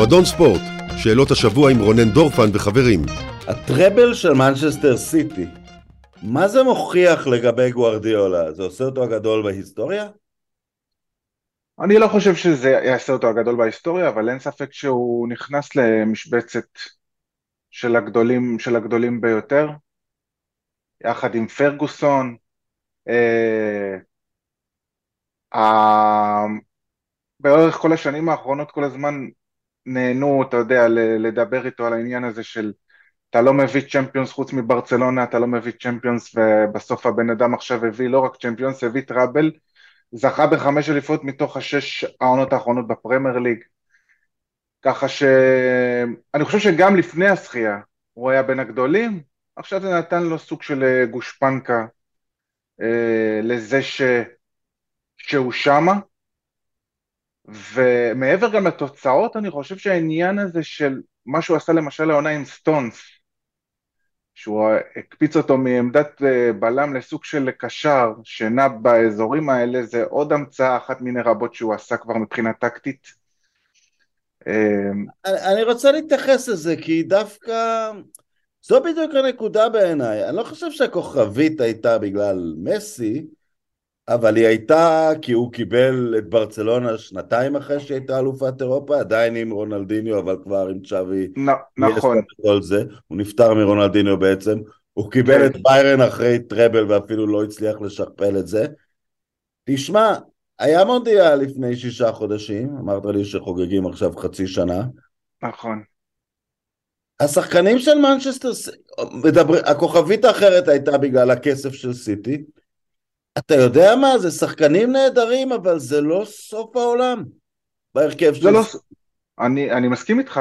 מועדון ספורט, שאלות השבוע עם רונן דורפן וחברים. הטראבל של מנצ'סטר סיטי, מה זה מוכיח לגבי גוארדיולה? זה עושה אותו הגדול בהיסטוריה? אני לא חושב שזה יעשה אותו הגדול בהיסטוריה, אבל אין ספק שהוא נכנס למשבצת של הגדולים, של הגדולים ביותר, יחד עם פרגוסון. אה, אה, באורך כל השנים האחרונות כל הזמן נהנו, אתה יודע, לדבר איתו על העניין הזה של אתה לא מביא צ'מפיונס חוץ מברצלונה, אתה לא מביא צ'מפיונס ובסוף הבן אדם עכשיו הביא לא רק צ'מפיונס, הביא טראבל, זכה בחמש אליפות מתוך השש העונות האחרונות בפרמייר ליג. ככה שאני חושב שגם לפני הזכייה הוא היה בין הגדולים, עכשיו זה נתן לו סוג של אה, גושפנקה אה, לזה ש... שהוא שמה, ומעבר גם לתוצאות, אני חושב שהעניין הזה של מה שהוא עשה למשל העונה עם סטונס, שהוא הקפיץ אותו מעמדת אה, בלם לסוג של קשר שנע באזורים האלה, זה עוד המצאה אחת מיני רבות שהוא עשה כבר מבחינה טקטית. אמ, אני רוצה להתייחס לזה, כי דווקא זו בדיוק הנקודה בעיניי. אני לא חושב שהכוכבית הייתה בגלל מסי, אבל היא הייתה כי הוא קיבל את ברצלונה שנתיים אחרי שהייתה אלופת אירופה, עדיין עם רונלדיניו, אבל כבר עם צ'אבי. נכון. זה. הוא נפטר מרונלדיניו בעצם. הוא קיבל כן. את ביירן אחרי טראבל ואפילו לא הצליח לשכפל את זה. תשמע, היה מונדיאל לפני שישה חודשים, אמרת לי שחוגגים עכשיו חצי שנה. נכון. השחקנים של מנצ'סטר, הכוכבית האחרת הייתה בגלל הכסף של סיטי, אתה יודע מה, זה שחקנים נהדרים, אבל זה לא סוף העולם. בהרכב של... לא, אני, אני מסכים איתך.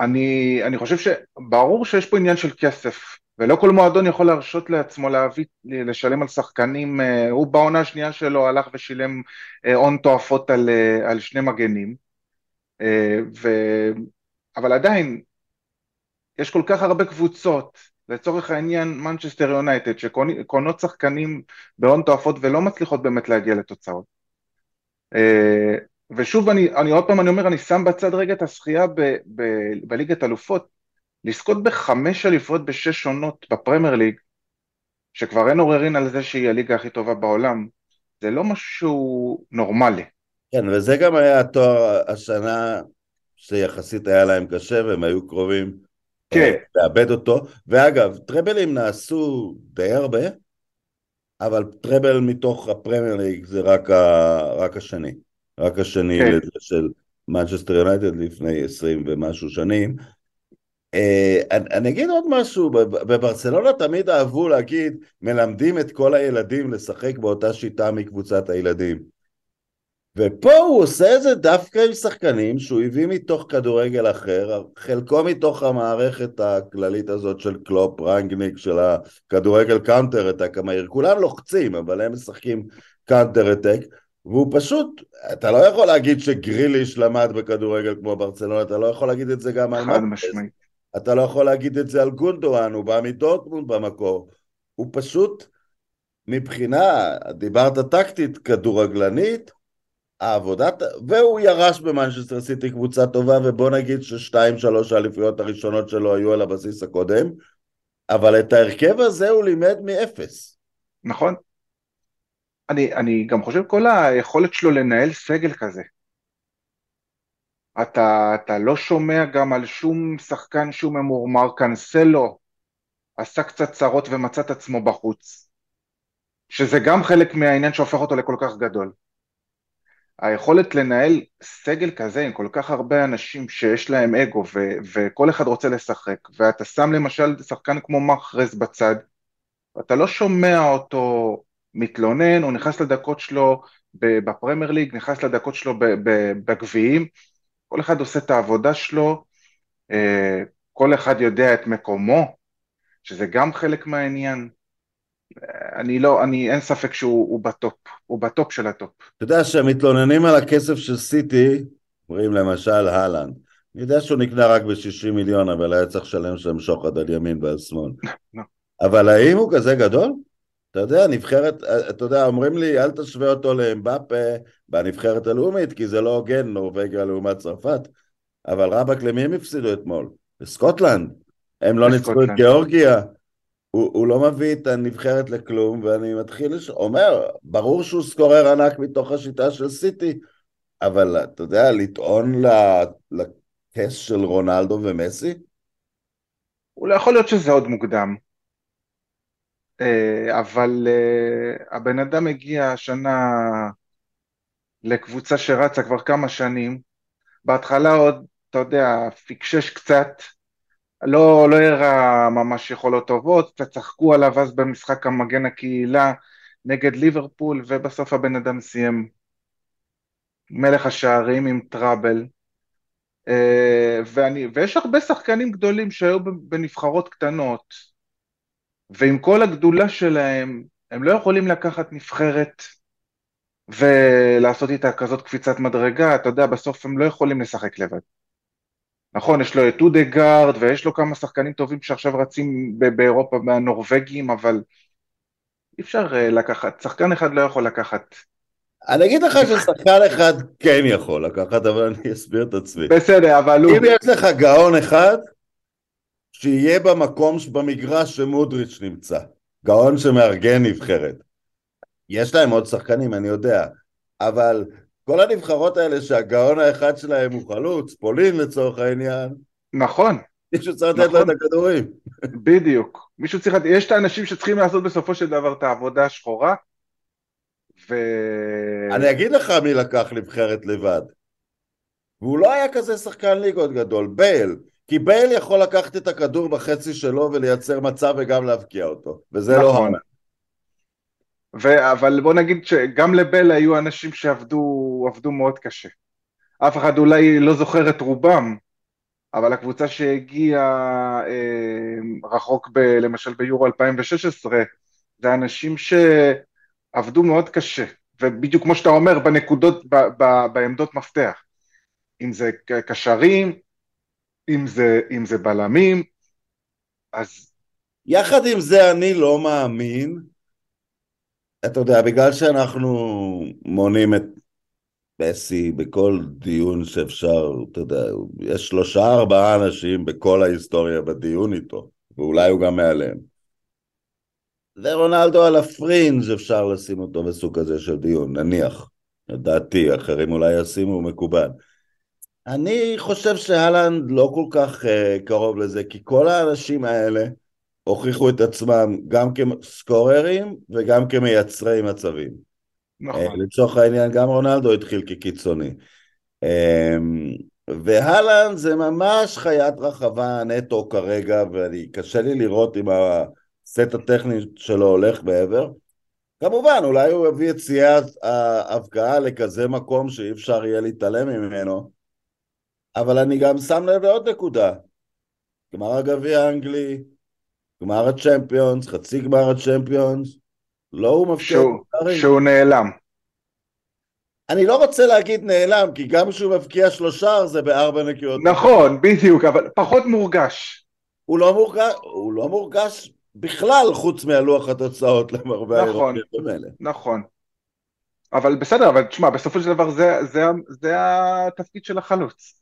אני, אני חושב שברור שיש פה עניין של כסף, ולא כל מועדון יכול להרשות לעצמו להביא, לשלם על שחקנים, אה, הוא בעונה השנייה שלו הלך ושילם אה, הון תועפות על, אה, על שני מגנים, ו... אבל עדיין, יש כל כך הרבה קבוצות לצורך העניין מנצ'סטר יונייטד שקונות שחקנים בהון תועפות ולא מצליחות באמת להגיע לתוצאות. אה, ושוב אני, אני עוד פעם אני אומר אני שם בצד רגע את הזכייה בליגת אלופות לזכות בחמש אליפות בשש עונות בפרמייר ליג שכבר אין עוררין על זה שהיא הליגה הכי טובה בעולם זה לא משהו נורמלי. כן וזה גם היה התואר השנה שיחסית היה להם קשה והם היו קרובים כן. לאבד אותו. ואגב, טראבלים נעשו די הרבה, אבל טראבל מתוך הפרמייר ליג זה רק, ה... רק השני. רק השני כן. של מנצ'סטר יונייטד לפני עשרים ומשהו שנים. אה, אני, אני אגיד עוד משהו, בברצלונה תמיד אהבו להגיד, מלמדים את כל הילדים לשחק באותה שיטה מקבוצת הילדים. ופה הוא עושה את זה דווקא עם שחקנים שהוא הביא מתוך כדורגל אחר, חלקו מתוך המערכת הכללית הזאת של קלופ, רנגניק, של הכדורגל counter attack המהיר, כולם לוחצים, אבל הם משחקים counter attack, והוא פשוט, אתה לא יכול להגיד שגריליש למד בכדורגל כמו ברצלונה, אתה לא יכול להגיד את זה גם על מחרז, אתה לא יכול להגיד את זה על גונדואן, הוא בא מדורטמונד במקור, הוא פשוט, מבחינה, דיברת טקטית, כדורגלנית, העבודת, והוא ירש במנצ'סטר סיטי קבוצה טובה, ובוא נגיד ששתיים שלוש האליפויות הראשונות שלו היו על הבסיס הקודם, אבל את ההרכב הזה הוא לימד מאפס. נכון. אני, אני גם חושב כל היכולת שלו לנהל סגל כזה. אתה, אתה לא שומע גם על שום שחקן שהוא ממורמר, קאנסלו עשה קצת צרות ומצא את עצמו בחוץ. שזה גם חלק מהעניין שהופך אותו לכל כך גדול. היכולת לנהל סגל כזה עם כל כך הרבה אנשים שיש להם אגו ו- וכל אחד רוצה לשחק ואתה שם למשל שחקן כמו מחרז בצד ואתה לא שומע אותו מתלונן, הוא נכנס לדקות שלו בפרמייר ליג, נכנס לדקות שלו בגביעים, כל אחד עושה את העבודה שלו, אה, כל אחד יודע את מקומו, שזה גם חלק מהעניין. אני לא, אני, אין ספק שהוא בטופ, הוא בטופ של הטופ. אתה יודע שמתלוננים על הכסף של סיטי, אומרים למשל הלנד. אני יודע שהוא נקנה רק ב-60 מיליון, אבל היה צריך לשלם שם שוחד על ימין ועל שמאל. לא. אבל האם הוא כזה גדול? אתה יודע, נבחרת, אתה יודע, אומרים לי, אל תשווה אותו לאמבפה בנבחרת הלאומית, כי זה לא הוגן, נורבגיה לעומת צרפת. אבל רבאק למי הם הפסידו אתמול? לסקוטלנד. הם לא ניצחו את. גיאורגיה. הוא, הוא לא מביא את הנבחרת לכלום, ואני מתחיל, לש... אומר, ברור שהוא סקורר ענק מתוך השיטה של סיטי, אבל אתה יודע, לטעון לכס של רונלדו ומסי? אולי יכול להיות שזה עוד מוקדם. אה, אבל אה, הבן אדם הגיע השנה לקבוצה שרצה כבר כמה שנים. בהתחלה עוד, אתה יודע, פיקשש קצת, לא, לא הראה ממש יכולות טובות, קצת צחקו עליו אז במשחק המגן הקהילה נגד ליברפול, ובסוף הבן אדם סיים מלך השערים עם טראבל. אה, ואני, ויש הרבה שחקנים גדולים שהיו בנבחרות קטנות, ועם כל הגדולה שלהם, הם לא יכולים לקחת נבחרת ולעשות איתה כזאת קפיצת מדרגה, אתה יודע, בסוף הם לא יכולים לשחק לבד. נכון, יש לו את אודגרד, ויש לו כמה שחקנים טובים שעכשיו רצים באירופה מהנורבגים, אבל אי אפשר אה, לקחת, שחקן אחד לא יכול לקחת. אני אגיד לך ששחקן אחד כן יכול לקחת, אבל אני אסביר את עצמי. בסדר, אבל הוא... אם יש לך גאון אחד, שיהיה במקום במגרש שמודריץ' נמצא. גאון שמארגן נבחרת. יש להם עוד שחקנים, אני יודע, אבל כל הנבחרות האלה שהגאון האחד שלהם הוא חלוץ, פולין לצורך העניין, נכון, מישהו צריך לתת לו את נכון. הכדורים. בדיוק. מישהו צריך, יש את האנשים שצריכים לעשות בסופו של דבר את העבודה השחורה, ו... אני אגיד לך מי לקח נבחרת לבד. והוא לא היה כזה שחקן ליגות גדול, בייל. כי בייל יכול לקחת את הכדור בחצי שלו ולייצר מצב וגם להבקיע אותו. וזה לא נכון. ו... אבל בוא נגיד שגם לבל היו אנשים שעבדו עבדו מאוד קשה. אף אחד אולי לא זוכר את רובם, אבל הקבוצה שהגיעה אה, רחוק ב... למשל ביורו 2016, זה אנשים שעבדו מאוד קשה, ובדיוק כמו שאתה אומר, בנקודות, ב... ב... בעמדות מפתח. אם זה קשרים, אם זה, אם זה בלמים, אז יחד עם זה אני לא מאמין, אתה יודע, בגלל שאנחנו מונים את מסי בכל דיון שאפשר, אתה יודע, יש שלושה ארבעה אנשים בכל ההיסטוריה בדיון איתו, ואולי הוא גם מעליהם. ורונלדו על הפרינג' אפשר לשים אותו בסוג כזה של דיון, נניח. לדעתי, אחרים אולי ישימו מקובל. אני חושב שאהלנד לא כל כך uh, קרוב לזה, כי כל האנשים האלה הוכיחו את עצמם גם כסקוררים וגם כמייצרי מצבים. נכון. Uh, לצורך העניין, גם רונלדו התחיל כקיצוני. Um, והלנד זה ממש חיית רחבה נטו כרגע, וקשה לי לראות אם הסט הטכני שלו הולך מעבר. כמובן, אולי הוא יביא את שיאי ההבקעה לכזה מקום שאי אפשר יהיה להתעלם ממנו, אבל אני גם שם לב לעוד נקודה. גמר הגביע האנגלי, גמר הצ'מפיונס, חצי גמר הצ'מפיונס, לא הוא מפתיע שהוא, שהוא נעלם. אני לא רוצה להגיד נעלם, כי גם כשהוא מבקיע שלושה זה בארבע נקיות. נכון, בדיוק, אבל פחות מורגש. הוא לא מורגש, הוא לא מורגש בכלל חוץ מהלוח התוצאות למרבה נכון, האירועים נכון. אבל בסדר, אבל תשמע, בסופו של דבר זה, זה, זה התפקיד של החלוץ.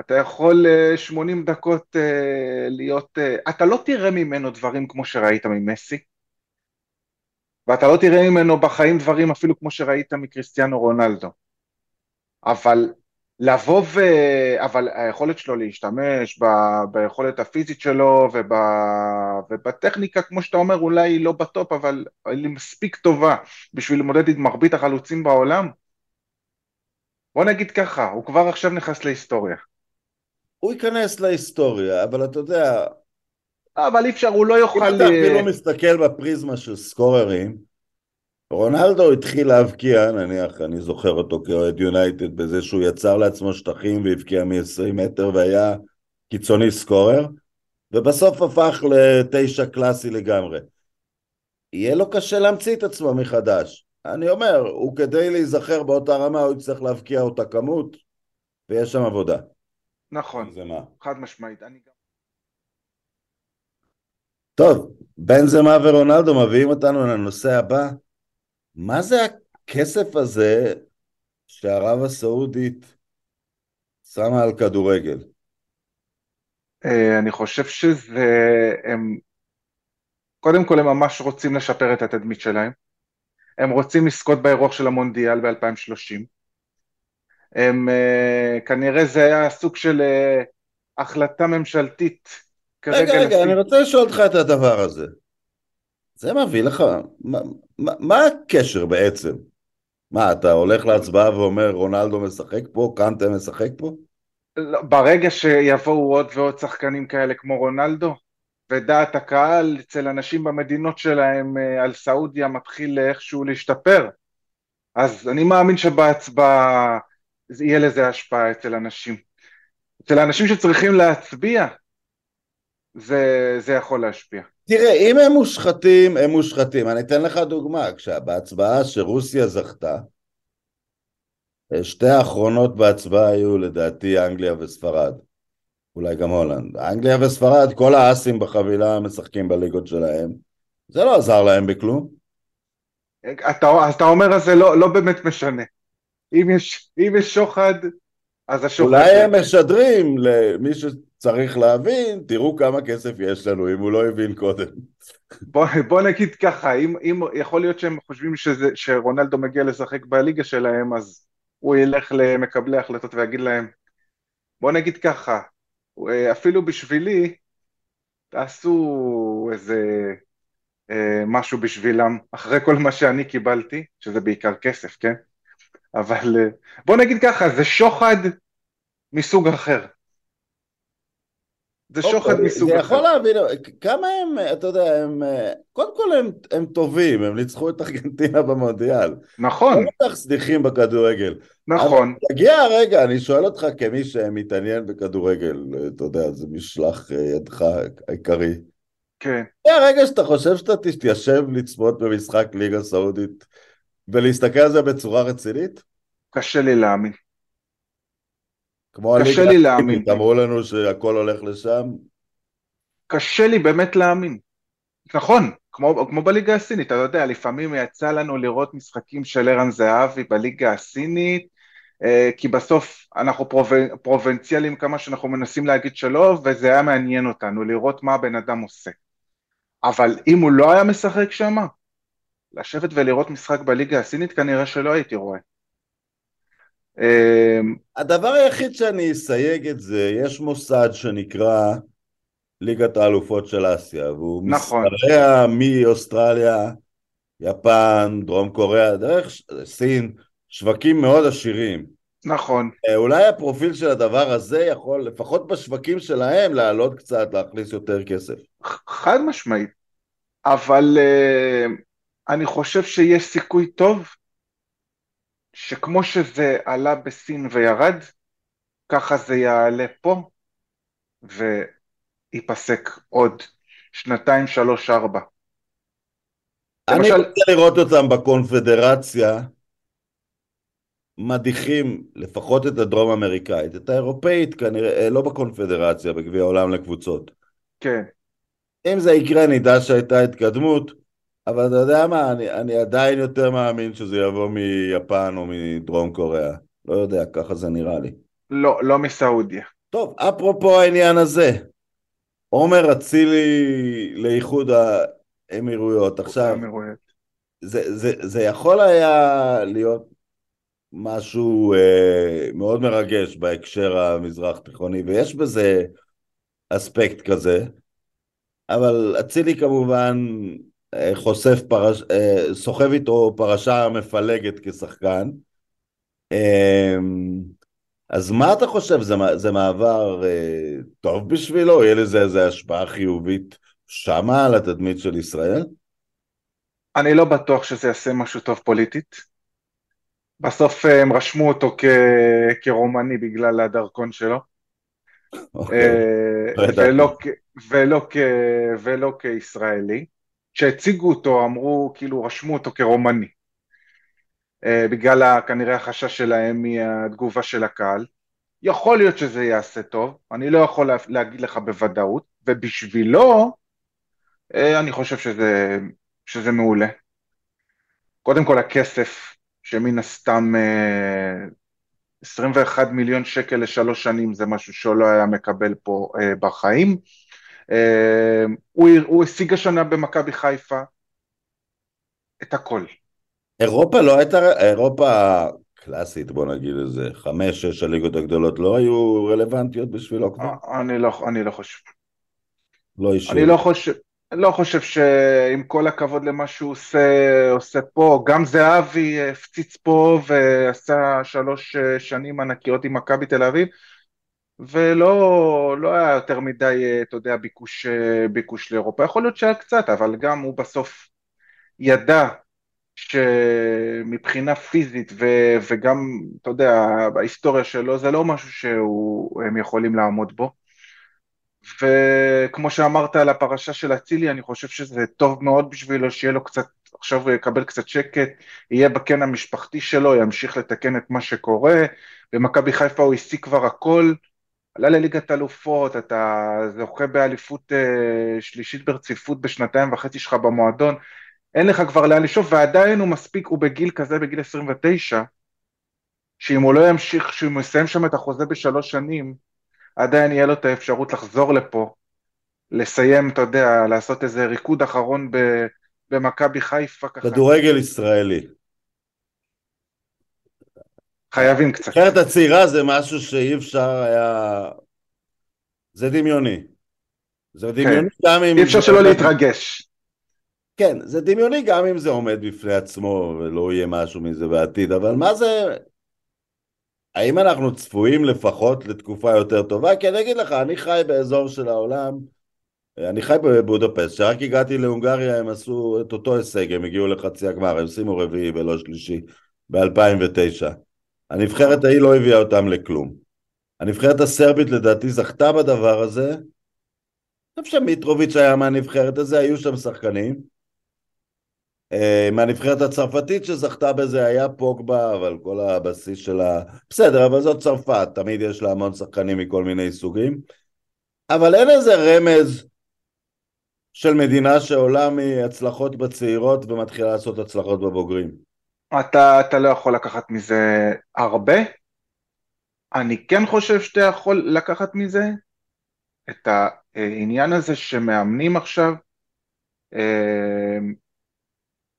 אתה יכול 80 דקות להיות, אתה לא תראה ממנו דברים כמו שראית ממסי, ואתה לא תראה ממנו בחיים דברים אפילו כמו שראית מקריסטיאנו רונלדו. אבל לבוא ו... אבל היכולת שלו להשתמש ב... ביכולת הפיזית שלו וב... ובטכניקה, כמו שאתה אומר, אולי היא לא בטופ, אבל היא מספיק טובה בשביל למודד עם מרבית החלוצים בעולם. בוא נגיד ככה, הוא כבר עכשיו נכנס להיסטוריה. הוא ייכנס להיסטוריה, אבל אתה יודע... אבל אי אפשר, הוא לא יוכל... אם אתה אפילו מסתכל בפריזמה של סקוררים, רונלדו התחיל להבקיע, נניח, אני זוכר אותו כאוהד יונייטד, בזה שהוא יצר לעצמו שטחים והבקיע מ-20 מטר והיה קיצוני סקורר, ובסוף הפך לתשע קלאסי לגמרי. יהיה לו קשה להמציא את עצמו מחדש. אני אומר, הוא כדי להיזכר באותה רמה, הוא יצטרך להבקיע אותה כמות, ויש שם עבודה. נכון, זה מה. חד משמעית. אני גם... טוב, בנזמה ורונלדו מביאים אותנו לנושא הבא. מה זה הכסף הזה שערב הסעודית שמה על כדורגל. אה, אני חושב שזה, הם, קודם כל הם ממש רוצים לשפר את התדמית שלהם, הם רוצים לזכות באירוח של המונדיאל ב-2030, הם, אה, כנראה זה היה סוג של אה, החלטה ממשלתית רגע, רגע, לסי... אני רוצה לשאול אותך את הדבר הזה. זה מביא לך, מה, מה, מה הקשר בעצם? מה, אתה הולך להצבעה ואומר רונלדו משחק פה, קנטה משחק פה? לא, ברגע שיבואו עוד ועוד שחקנים כאלה כמו רונלדו, ודעת הקהל אצל אנשים במדינות שלהם אה, על סעודיה מתחיל איכשהו להשתפר, אז אני מאמין שבהצבעה יהיה לזה השפעה אצל אנשים. אצל האנשים שצריכים להצביע, זה, זה יכול להשפיע. תראה, אם הם מושחתים, הם מושחתים. אני אתן לך דוגמה, בהצבעה שרוסיה זכתה, שתי האחרונות בהצבעה היו לדעתי אנגליה וספרד. אולי גם הולנד. אנגליה וספרד, כל האסים בחבילה משחקים בליגות שלהם. זה לא עזר להם בכלום. אתה, אתה אומר אז זה לא, לא באמת משנה. אם יש, אם יש שוחד, אז השוחד... אולי הם משדרים למי שצריך להבין, תראו כמה כסף יש לנו, אם הוא לא הבין קודם. בוא, בוא נגיד ככה, אם, אם יכול להיות שהם חושבים שזה, שרונלדו מגיע לשחק בליגה שלהם, אז הוא ילך למקבלי ההחלטות ויגיד להם, בוא נגיד ככה, אפילו בשבילי, תעשו איזה אה, משהו בשבילם, אחרי כל מה שאני קיבלתי, שזה בעיקר כסף, כן? אבל אה, בוא נגיד ככה, זה שוחד מסוג אחר. זה אוקיי, שוחד מסוג אחר. זה יכול להבין, כמה הם, אתה יודע, הם, קודם כל הם, הם טובים, הם ניצחו את ארגנטינה במונדיאל. נכון. הם בטח סדיחים בכדורגל. נכון. תגיע הרגע, אני שואל אותך כמי שמתעניין בכדורגל, אתה יודע, זה משלח אה, ידך העיקרי. כן. זה הרגע שאתה חושב שאתה תתיישב לצפות במשחק ליגה סעודית ולהסתכל על זה בצורה רצינית? קשה לי להאמין. כמו קשה לי להאמין. אמרו לנו שהכל הולך לשם. קשה לי באמת להאמין. נכון, כמו, כמו בליגה הסינית, אתה יודע, לפעמים יצא לנו לראות משחקים של ערן זהבי בליגה הסינית, אה, כי בסוף אנחנו פרו, פרובינציאלים כמה שאנחנו מנסים להגיד שלא, וזה היה מעניין אותנו, לראות מה הבן אדם עושה. אבל אם הוא לא היה משחק שם, לשבת ולראות משחק בליגה הסינית כנראה שלא הייתי רואה. אמ, הדבר היחיד שאני אסייג את זה, יש מוסד שנקרא ליגת האלופות של אסיה, והוא נכון. משתרע מאוסטרליה, יפן, דרום קוריאה, דרך סין, שווקים מאוד עשירים. נכון. אה, אולי הפרופיל של הדבר הזה יכול, לפחות בשווקים שלהם, לעלות קצת, להכניס יותר כסף. חד משמעית. אבל uh, אני חושב שיש סיכוי טוב שכמו שזה עלה בסין וירד, ככה זה יעלה פה וייפסק עוד שנתיים, שלוש, ארבע. אני למשל... רוצה לראות אותם בקונפדרציה מדיחים לפחות את הדרום אמריקאית, את האירופאית כנראה, לא בקונפדרציה, בגביע העולם לקבוצות. כן. אם זה יקרה נדע שהייתה התקדמות, אבל אתה יודע מה, אני, אני עדיין יותר מאמין שזה יבוא מיפן או מדרום קוריאה. לא יודע, ככה זה נראה לי. לא, לא מסעודיה. טוב, אפרופו העניין הזה, עומר אצילי לאיחוד האמירויות. עכשיו, זה, זה, זה יכול היה להיות משהו אה, מאוד מרגש בהקשר המזרח תיכוני, ויש בזה אספקט כזה, אבל אצילי כמובן חושף פרש... אה, סוחב איתו פרשה מפלגת כשחקן. אמ, אז מה אתה חושב, זה, זה מעבר אה, טוב בשבילו? יהיה לזה איזו השפעה חיובית שמה על התדמית של ישראל? אני לא בטוח שזה יעשה משהו טוב פוליטית. בסוף הם רשמו אותו כ- כרומני בגלל הדרכון שלו. Okay. אוקיי. ולא, ולא, ולא כישראלי. כשהציגו אותו אמרו, כאילו רשמו אותו כרומני, uh, בגלל כנראה החשש שלהם מהתגובה של הקהל. יכול להיות שזה יעשה טוב, אני לא יכול לה, להגיד לך בוודאות, ובשבילו uh, אני חושב שזה, שזה מעולה. קודם כל הכסף, שמן הסתם uh, 21 מיליון שקל לשלוש שנים זה משהו שהוא לא היה מקבל פה אה, בחיים. אה, הוא, הוא השיג השנה במכבי חיפה את הכל. אירופה לא הייתה, אירופה קלאסית בוא נגיד את זה, חמש, שש הליגות הגדולות לא היו רלוונטיות בשבילו כבר? אה, אני לא, אני לא חושב. לא אישי. אני לא חושב, לא חושב שעם כל הכבוד למה שהוא עושה, עושה פה, גם זהבי הפציץ פה ועשה שלוש שנים ענקיות עם מכבי תל אביב, ולא לא היה יותר מדי, אתה יודע, ביקוש, ביקוש לאירופה. יכול להיות שהיה קצת, אבל גם הוא בסוף ידע שמבחינה פיזית ו, וגם, אתה יודע, בהיסטוריה שלו, זה לא משהו שהם יכולים לעמוד בו. וכמו שאמרת על הפרשה של אצילי, אני חושב שזה טוב מאוד בשבילו שיהיה לו קצת, עכשיו הוא יקבל קצת שקט, יהיה בקן המשפחתי שלו, ימשיך לתקן את מה שקורה, במכבי חיפה הוא השיג כבר הכל, עלה לליגת אלופות, אתה זוכה באליפות uh, שלישית ברציפות בשנתיים וחצי שלך במועדון, אין לך כבר לאן לשאוף, ועדיין הוא מספיק, הוא בגיל כזה, בגיל 29, שאם הוא לא ימשיך, שאם הוא יסיים שם את החוזה בשלוש שנים, עדיין יהיה לו את האפשרות לחזור לפה, לסיים, אתה יודע, לעשות איזה ריקוד אחרון במכבי חיפה ככה. כדורגל ישראלי. חייבים קצת. הנבחרת הצעירה זה משהו שאי אפשר היה... זה דמיוני. זה כן. דמיוני כן. גם אם... אי אפשר שלא להתרגש. כן, זה דמיוני גם אם זה עומד בפני עצמו ולא יהיה משהו מזה בעתיד, אבל מה זה... האם אנחנו צפויים לפחות לתקופה יותר טובה? כי אני אגיד לך, אני חי באזור של העולם, אני חי בבודפסט, כשרק הגעתי להונגריה הם עשו את אותו הישג, הם הגיעו לחצי הגמר, הם שימו רביעי ולא שלישי ב-2009. הנבחרת ההיא לא הביאה אותם לכלום. הנבחרת הסרבית לדעתי זכתה בדבר הזה. אני חושב שמיטרוביץ' היה מהנבחרת הזה, היו שם שחקנים. אה, מהנבחרת הצרפתית שזכתה בזה היה פוגבה, אבל כל הבסיס שלה... בסדר, אבל זאת צרפת, תמיד יש לה המון שחקנים מכל מיני סוגים. אבל אין איזה רמז של מדינה שעולה מהצלחות בצעירות ומתחילה לעשות הצלחות בבוגרים. אתה, אתה לא יכול לקחת מזה הרבה. אני כן חושב שאתה יכול לקחת מזה את העניין הזה שמאמנים עכשיו אה,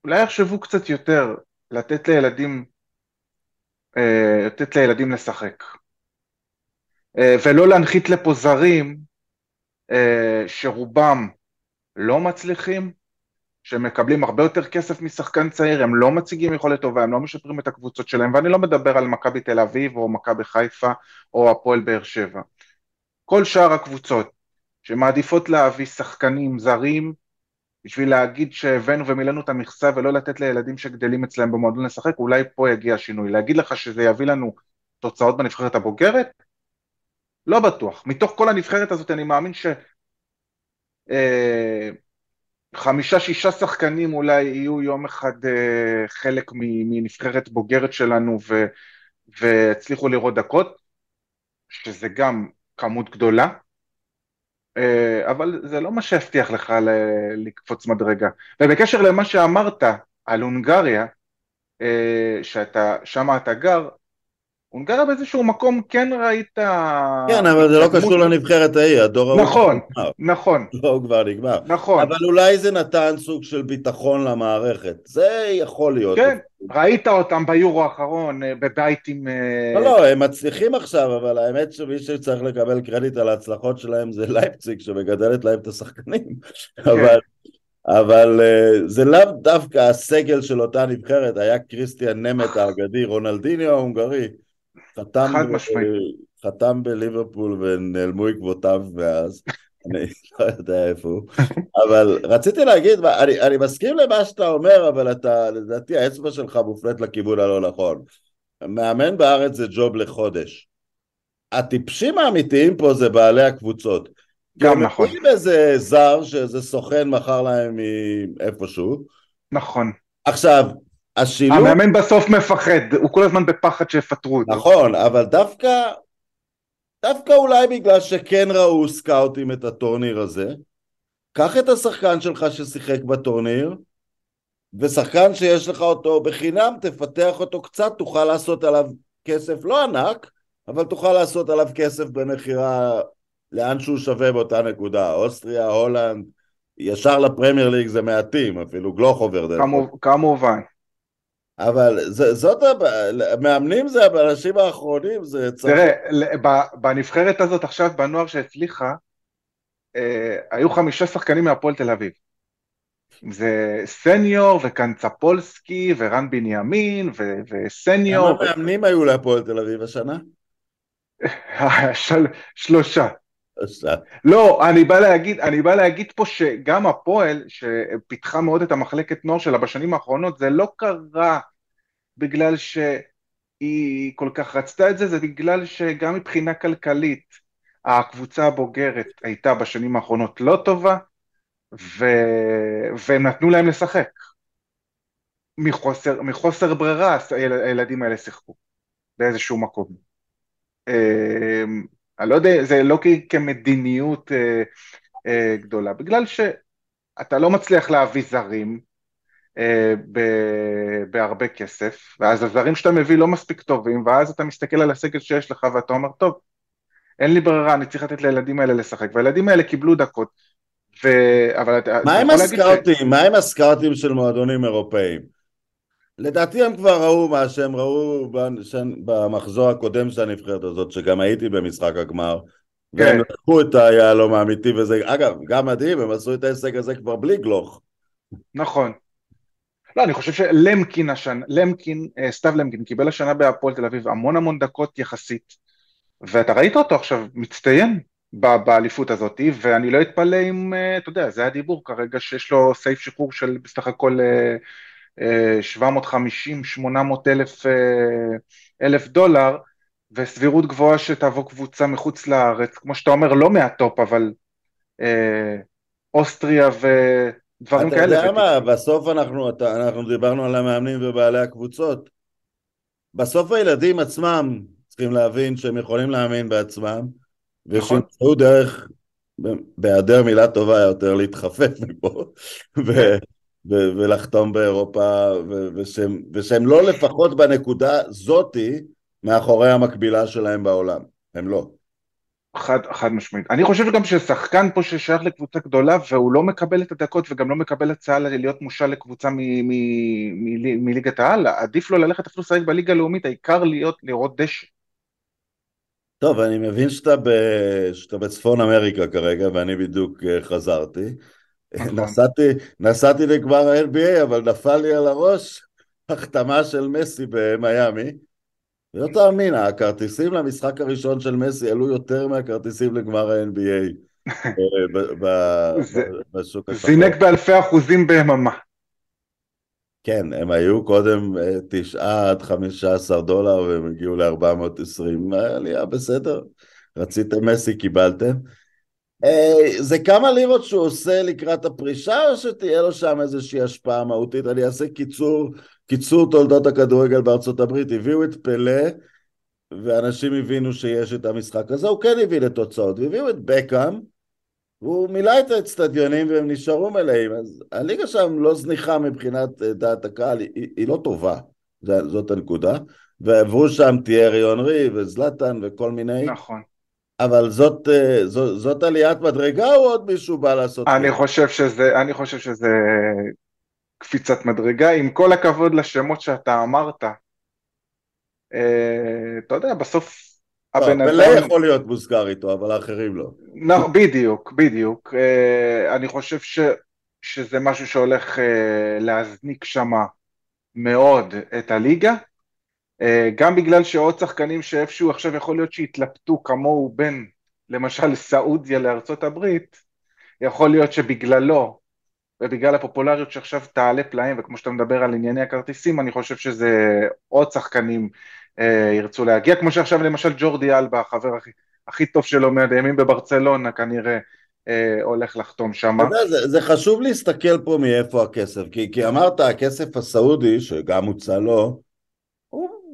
אולי יחשבו קצת יותר לתת לילדים, אה, לתת לילדים לשחק. אה, ולא להנחית לפה זרים אה, שרובם לא מצליחים, שמקבלים הרבה יותר כסף משחקן צעיר, הם לא מציגים יכולת טובה, הם לא משפרים את הקבוצות שלהם, ואני לא מדבר על מכבי תל אביב או מכבי חיפה או הפועל באר שבע. כל שאר הקבוצות שמעדיפות להביא שחקנים זרים בשביל להגיד שהבאנו ומילאנו את המכסה ולא לתת לילדים שגדלים אצלם במועדון לשחק, אולי פה יגיע השינוי. להגיד לך שזה יביא לנו תוצאות בנבחרת הבוגרת? לא בטוח. מתוך כל הנבחרת הזאת אני מאמין ש... אה, חמישה שישה שחקנים אולי יהיו יום אחד אה, חלק מנבחרת בוגרת שלנו ו, והצליחו לראות דקות, שזה גם כמות גדולה, אה, אבל זה לא מה שהבטיח לך לקפוץ מדרגה. ובקשר למה שאמרת על הונגריה, אה, שאתה, שם אתה גר, הונגריה באיזשהו מקום כן ראית... כן, אבל זה לא קשור לנבחרת ההיא, הדור ההוא נכון, נכון. לא, הוא כבר נגמר. נכון. אבל אולי זה נתן סוג של ביטחון למערכת. זה יכול להיות. כן, ראית אותם ביורו האחרון, אה, בבית עם... אה, לא, לא, הם מצליחים עכשיו, אבל האמת שמי שצריך לקבל קרדיט על ההצלחות שלהם זה לייפציג, שמגדלת להם את השחקנים. כן. אבל... אבל uh, זה לאו דווקא הסגל של אותה נבחרת, היה קריסטיאן נמט האגדי, רונלדיניו ההונגרי, חתם, חתם בליברפול ונעלמו עקבותיו מאז, אני לא יודע איפה הוא, אבל רציתי להגיד, אני, אני מסכים למה שאתה אומר, אבל אתה, לדעתי האצבע שלך מופנית לכיוון הלא נכון. מאמן בארץ זה ג'וב לחודש. הטיפשים האמיתיים פה זה בעלי הקבוצות. גם נכון. הם איזה זר שאיזה סוכן מכר להם מאיפשהו. נכון. עכשיו, השילוב... המאמן בסוף מפחד, הוא כל הזמן בפחד שיפטרו אותו. נכון, אבל דווקא, דווקא אולי בגלל שכן ראו סקאוטים את הטורניר הזה, קח את השחקן שלך ששיחק בטורניר, ושחקן שיש לך אותו בחינם, תפתח אותו קצת, תוכל לעשות עליו כסף לא ענק, אבל תוכל לעשות עליו כסף במכירה לאן שהוא שווה באותה נקודה. אוסטריה, הולנד, ישר לפרמייר ליג זה מעטים, אפילו גלוך עובר דרך. כמובן. אבל זה, זאת, מאמנים זה הבלשים האחרונים, זה צריך... תראה, בנבחרת הזאת עכשיו, בנוער שהצליחה, אה, היו חמישה שחקנים מהפועל תל אביב. זה סניור וקנצפולסקי ורן בנימין ו- וסניור. כמה מאמנים היו להפועל תל אביב השנה? של... שלושה. לא, אני בא, להגיד, אני בא להגיד פה שגם הפועל, שפיתחה מאוד את המחלקת נוער שלה בשנים האחרונות, זה לא קרה בגלל שהיא כל כך רצתה את זה, זה בגלל שגם מבחינה כלכלית הקבוצה הבוגרת הייתה בשנים האחרונות לא טובה, ו... והם נתנו להם לשחק. מחוסר, מחוסר ברירה הילדים האלה שיחקו באיזשהו מקום. אני לא יודע, זה לא כ- כמדיניות אה, אה, גדולה, בגלל שאתה לא מצליח להביא זרים אה, ב- בהרבה כסף, ואז הזרים שאתה מביא לא מספיק טובים, ואז אתה מסתכל על הסגל שיש לך ואתה אומר, טוב, אין לי ברירה, אני צריך לתת לילדים האלה לשחק, והילדים האלה קיבלו דקות, ו... אבל אתה... מה עם הסקאוטים? ש... מה עם הסקאוטים של מועדונים אירופאים? לדעתי הם כבר ראו מה שהם ראו במחזור הקודם של הנבחרת הזאת, שגם הייתי במשחק הגמר, כן. והם לקחו את היהלום האמיתי וזה, אגב, גם מדהים, הם עשו את ההישג הזה כבר בלי גלוך. נכון. לא, אני חושב שלמקין השנה, למקין, אה, סתיו למקין, קיבל השנה בהפועל תל אביב המון המון דקות יחסית, ואתה ראית אותו עכשיו מצטיין באליפות הזאת, ואני לא אתפלא אם, אה, אתה יודע, זה הדיבור כרגע שיש לו סעיף שחרור של בסך הכל 750-800 אלף, אה, אלף דולר, וסבירות גבוהה שתבוא קבוצה מחוץ לארץ, כמו שאתה אומר, לא מהטופ, אבל אה, אוסטריה ודברים אתה כאלה. אתה יודע מה, בסוף אנחנו, אנחנו דיברנו על המאמנים ובעלי הקבוצות. בסוף הילדים עצמם צריכים להבין שהם יכולים להאמין בעצמם, נכון. ושימצאו דרך, בהיעדר מילה טובה יותר, להתחפף מפה, ו- ולחתום באירופה, ו- ושהם, ושהם לא לפחות בנקודה זאתי מאחורי המקבילה שלהם בעולם, הם לא. חד, חד משמעית. אני חושב גם ששחקן פה ששייך לקבוצה גדולה והוא לא מקבל את הדקות וגם לא מקבל הצעה להיות מושל לקבוצה מליגת העל, עדיף לו ללכת אפילו לשחק בליגה הלאומית, העיקר להיות, לראות דשא. טוב, אני מבין שאתה, ב... שאתה בצפון אמריקה כרגע ואני בדיוק אה, חזרתי. נכון. נסעתי, נסעתי לגמר ה-NBA, אבל נפל לי על הראש החתמה של מסי במיאמי. לא תאמין, הכרטיסים למשחק הראשון של מסי עלו יותר מהכרטיסים לגמר ה-NBA אה, בשוק השחור. זינק באלפי אחוזים ביממה. כן, הם היו קודם אה, תשעה עד חמישה עשר דולר והם הגיעו ל-420, עלייה בסדר, רציתם מסי, קיבלתם. אה, זה כמה לירות שהוא עושה לקראת הפרישה, או שתהיה לו שם איזושהי השפעה מהותית? אני אעשה קיצור, קיצור תולדות הכדורגל בארצות הברית. הביאו את פלא, ואנשים הבינו שיש את המשחק הזה, הוא כן הביא לתוצאות. והביאו את בקאם, והוא מילא את האצטדיונים והם נשארו מלאים. אז הליגה שם לא זניחה מבחינת אה, דעת הקהל, היא, היא לא טובה, זאת הנקודה. ועברו שם תיארי אונרי וזלטן וכל מיני. נכון. אבל זאת, אה, זאת, זאת עליית מדרגה או עוד מישהו בא לעשות? אני חושב שזה, אני חושב שזה קפיצת מדרגה, עם כל הכבוד לשמות שאתה אמרת. אה, אתה יודע, בסוף הבן אדם... פלא יכול להיות מוזכר איתו, אבל האחרים לא. לא, בדיוק, בדיוק. אה, אני חושב ש, שזה משהו שהולך להזניק שמה מאוד את הליגה. אה, גם בגלל שעוד שחקנים שאיפשהו עכשיו יכול להיות שהתלבטו כמוהו בין למשל סעודיה לארצות הברית, יכול להיות שבגללו ובגלל הפופולריות שעכשיו תעלה פלאים וכמו שאתה מדבר על ענייני הכרטיסים אני חושב שזה עוד שחקנים אה, ירצו להגיע כמו שעכשיו למשל ג'ורדי אלבה החבר הכי, הכי טוב שלו מהימים בברצלונה כנראה אה, הולך לחתום שם. זה, זה חשוב להסתכל פה מאיפה הכסף כי, כי אמרת הכסף הסעודי שגם הוצא לו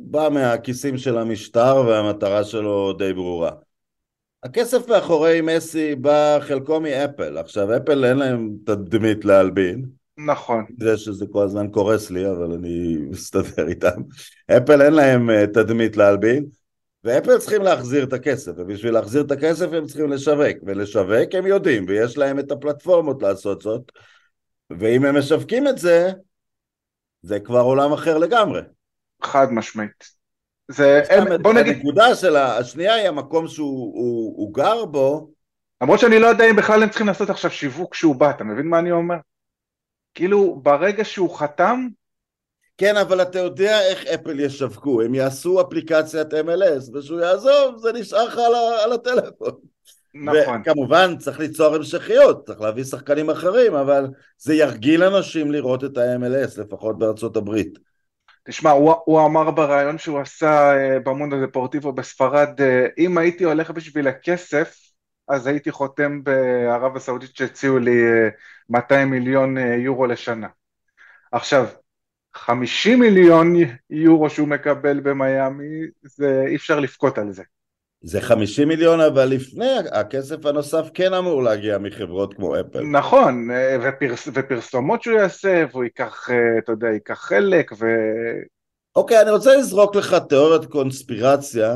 בא מהכיסים של המשטר והמטרה שלו די ברורה. הכסף מאחורי מסי בא חלקו מאפל, עכשיו אפל אין להם תדמית להלבין. נכון. זה שזה כל הזמן קורס לי, אבל אני מסתדר איתם. אפל אין להם uh, תדמית להלבין, ואפל צריכים להחזיר את הכסף, ובשביל להחזיר את הכסף הם צריכים לשווק, ולשווק הם יודעים, ויש להם את הפלטפורמות לעשות זאת, ואם הם משווקים את זה, זה כבר עולם אחר לגמרי. חד משמעית. זה, אין, בוא נגיד... הנקודה של השנייה היא המקום שהוא הוא, הוא גר בו. למרות שאני לא יודע אם בכלל הם צריכים לעשות עכשיו שיווק כשהוא בא, אתה מבין מה אני אומר? כאילו, ברגע שהוא חתם... כן, אבל אתה יודע איך אפל ישווקו, הם יעשו אפליקציית MLS, ושהוא יעזוב, זה נשאר לך על, על הטלפון. נכון. וכמובן צריך ליצור המשכיות, צריך להביא שחקנים אחרים, אבל זה ירגיל אנשים לראות את ה-MLS, לפחות בארצות הברית. תשמע, הוא, הוא אמר בריאיון שהוא עשה uh, במונדו דפורטיבו בספרד, uh, אם הייתי הולך בשביל הכסף, אז הייתי חותם בערב הסעודית שהציעו לי uh, אה, 200 מיליון יורו לשנה. עכשיו, 50 מיליון יורו שהוא מקבל במיאמי, זה אי אפשר לבכות על זה. זה 50 מיליון, אבל לפני הכסף הנוסף כן אמור להגיע מחברות כמו אפל. נכון, ופרס, ופרסומות שהוא יעשה, והוא ייקח, אתה יודע, ייקח חלק, ו... אוקיי, אני רוצה לזרוק לך תיאוריית קונספירציה,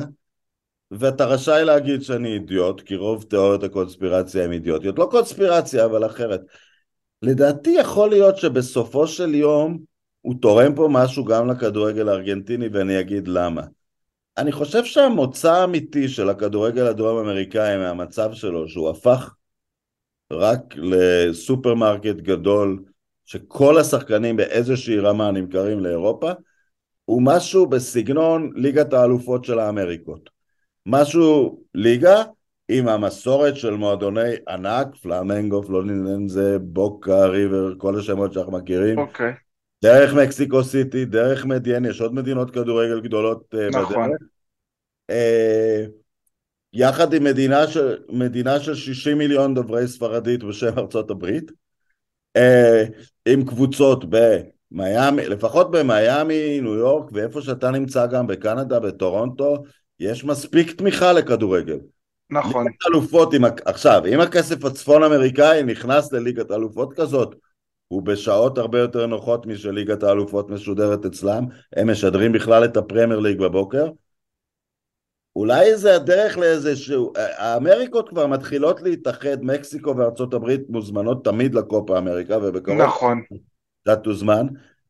ואתה רשאי להגיד שאני אידיוט, כי רוב תיאוריות הקונספירציה הן אידיוטיות. לא קונספירציה, אבל אחרת. לדעתי יכול להיות שבסופו של יום הוא תורם פה משהו גם לכדורגל הארגנטיני, ואני אגיד למה. אני חושב שהמוצא האמיתי של הכדורגל הדרום אמריקאי מהמצב שלו, שהוא הפך רק לסופרמרקט גדול, שכל השחקנים באיזושהי רמה נמכרים לאירופה, הוא משהו בסגנון ליגת האלופות של האמריקות. משהו ליגה עם המסורת של מועדוני ענק, פלמנגו, פלוניננזה, בוקה, ריבר, כל השמות שאנחנו מכירים. אוקיי. Okay. דרך מקסיקו סיטי, דרך מדיין, יש עוד מדינות כדורגל גדולות אה, נכון. בדרך. אה, יחד עם מדינה של, מדינה של 60 מיליון דוברי ספרדית בשם ארצות הברית, אה, עם קבוצות במיאמי, לפחות במיאמי, ניו יורק, ואיפה שאתה נמצא גם בקנדה, בטורונטו, יש מספיק תמיכה לכדורגל. נכון. ליגת אלופות, עכשיו, אם הכסף הצפון אמריקאי נכנס לליגת אלופות כזאת, הוא בשעות הרבה יותר נוחות משליגת האלופות משודרת אצלם, הם משדרים בכלל את הפרמייר ליג בבוקר. אולי זה הדרך לאיזשהו... האמריקות כבר מתחילות להתאחד, מקסיקו וארצות הברית מוזמנות תמיד לקופה אמריקה, ובקרוב... נכון. אתה תוזמן.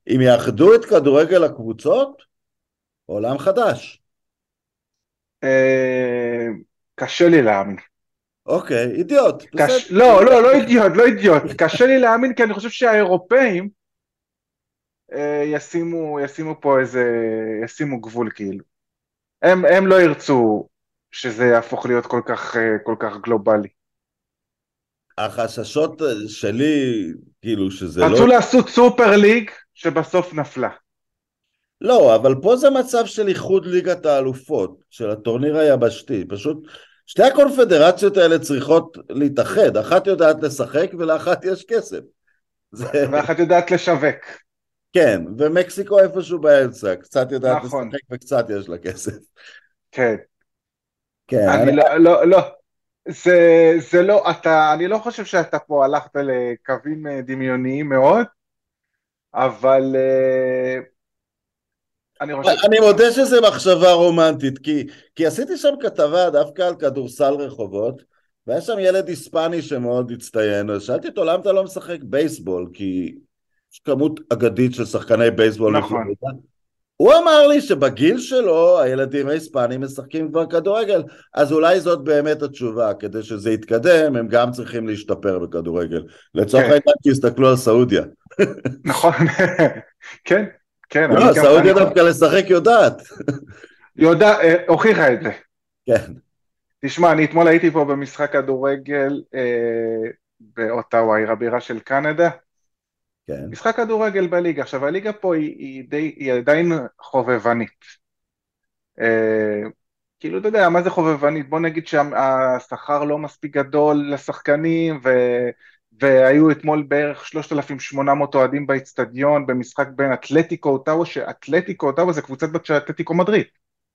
אם יאחדו את כדורגל הקבוצות, עולם חדש. אה, קשה לי להאמין. אוקיי, אידיוט. קש... לא, לא, לא אידיוט, לא אידיוט. קשה לי להאמין כי אני חושב שהאירופאים אה, ישימו, ישימו פה איזה, ישימו גבול כאילו. הם, הם לא ירצו שזה יהפוך להיות כל כך, אה, כל כך גלובלי. החששות שלי, כאילו שזה לא... רצו לעשות סופר ליג שבסוף נפלה. לא, אבל פה זה מצב של איחוד ליגת האלופות, של הטורניר היבשתי. פשוט שתי הקונפדרציות האלה צריכות להתאחד, אחת יודעת לשחק ולאחת יש כסף. זה... ואחת יודעת לשווק. כן, ומקסיקו איפשהו באמצע, קצת יודעת נכון. לשחק וקצת יש לה כסף. כן. כן. אני, אני... לא, לא, לא. זה, זה לא, אתה, אני לא חושב שאתה פה הלכת לקווים אה, דמיוניים מאוד, אבל אה, אני חושב... אני מודה שזו מחשבה רומנטית, כי, כי עשיתי שם כתבה דווקא על כדורסל רחובות, והיה שם ילד היספני שמאוד הצטיין, אז שאלתי אותו למה אתה לא משחק בייסבול, כי יש כמות אגדית של שחקני בייסבול. נכון. הוא אמר לי שבגיל שלו הילדים ההיספנים משחקים כבר כדורגל, אז אולי זאת באמת התשובה, כדי שזה יתקדם הם גם צריכים להשתפר בכדורגל. לצורך כן. העניין שיסתכלו על סעודיה. נכון, כן, כן. לא, סעודיה דווקא לשחק יודעת. יודע, אה, הוכיחה את זה. כן. תשמע, אני אתמול הייתי פה במשחק כדורגל אה, באוטאווה, עיר הבירה של קנדה. כן. משחק כדורגל בליגה. עכשיו, הליגה פה היא, היא, די, היא עדיין חובבנית. אה, כאילו, אתה יודע, מה זה חובבנית? בוא נגיד שהשכר לא מספיק גדול לשחקנים, ו... והיו אתמול בערך 3,800 אוהדים באיצטדיון במשחק בין אתלטיקו אוטאווה, שאתלטיקו אוטאווה זה קבוצת בת של אתלטיקו מדריד.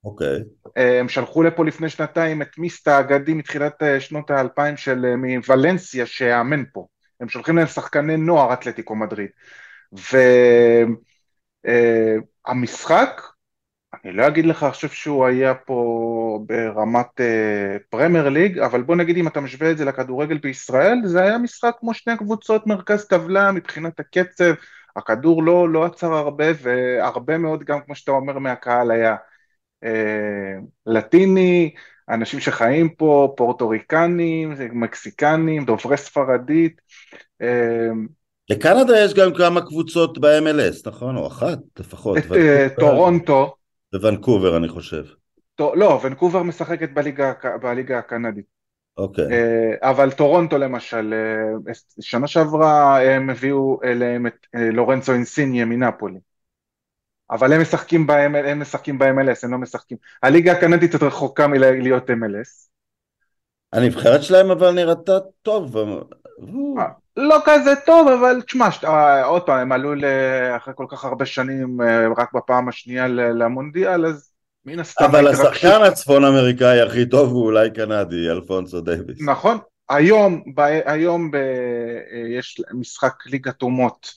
אוקיי. הם שלחו לפה לפני שנתיים את מיסטה האגדי מתחילת אה, שנות האלפיים של אה, מוולנסיה שיאמן פה. הם שולחים להם שחקני נוער אתלטיקו מדריד. והמשחק, אני לא אגיד לך, חושב שהוא היה פה ברמת פרמייר ליג, אבל בוא נגיד אם אתה משווה את זה לכדורגל בישראל, זה היה משחק כמו שני קבוצות מרכז טבלה מבחינת הקצב, הכדור לא, לא עצר הרבה, והרבה מאוד גם, כמו שאתה אומר, מהקהל היה אה, לטיני, אנשים שחיים פה, פורטוריקנים, מקסיקנים, דוברי ספרדית. אה, לקנדה יש גם כמה קבוצות ב-MLS, נכון? או אחת לפחות. את אה, טורונטו. וונקובר אני חושב. לא, ונקובר משחקת בליגה, בליגה הקנדית. אוקיי. אבל טורונטו למשל, שנה שעברה הם הביאו אליהם את לורנצו אינסיניה מנפולי. אבל הם משחקים ב-MLS, הם משחקים ב-MLS, הם לא משחקים. הליגה הקנדית יותר רחוקה מלהיות MLS. הנבחרת שלהם אבל נראתה טוב. אה, לא כזה טוב, אבל תשמע, אה, עוד פעם, הם עלו אחרי כל כך הרבה שנים, אה, רק בפעם השנייה למונדיאל, אז מן הסתם... אבל השחקן הצפון אמריקאי הכי טוב הוא אולי קנדי, אלפונסו דייוויס. נכון, היום, היום יש משחק ליגת אומות.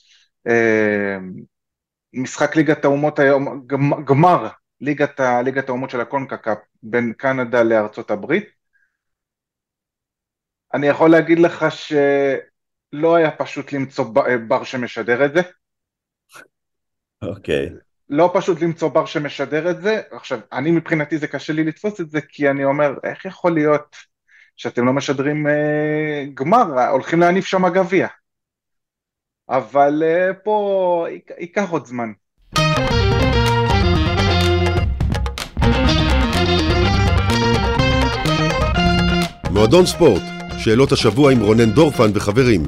משחק ליגת האומות היום, גמר ליגת, ליגת האומות של הקונקקאפ בין קנדה לארצות הברית. אני יכול להגיד לך שלא היה פשוט למצוא בר שמשדר את זה. אוקיי. Okay. לא פשוט למצוא בר שמשדר את זה. עכשיו, אני מבחינתי זה קשה לי לתפוס את זה, כי אני אומר, איך יכול להיות שאתם לא משדרים אה, גמר, הולכים להניף שם גביע. אבל אה, פה ייקח עוד זמן. מועדון ספורט, שאלות השבוע עם רונן דורפן וחברים.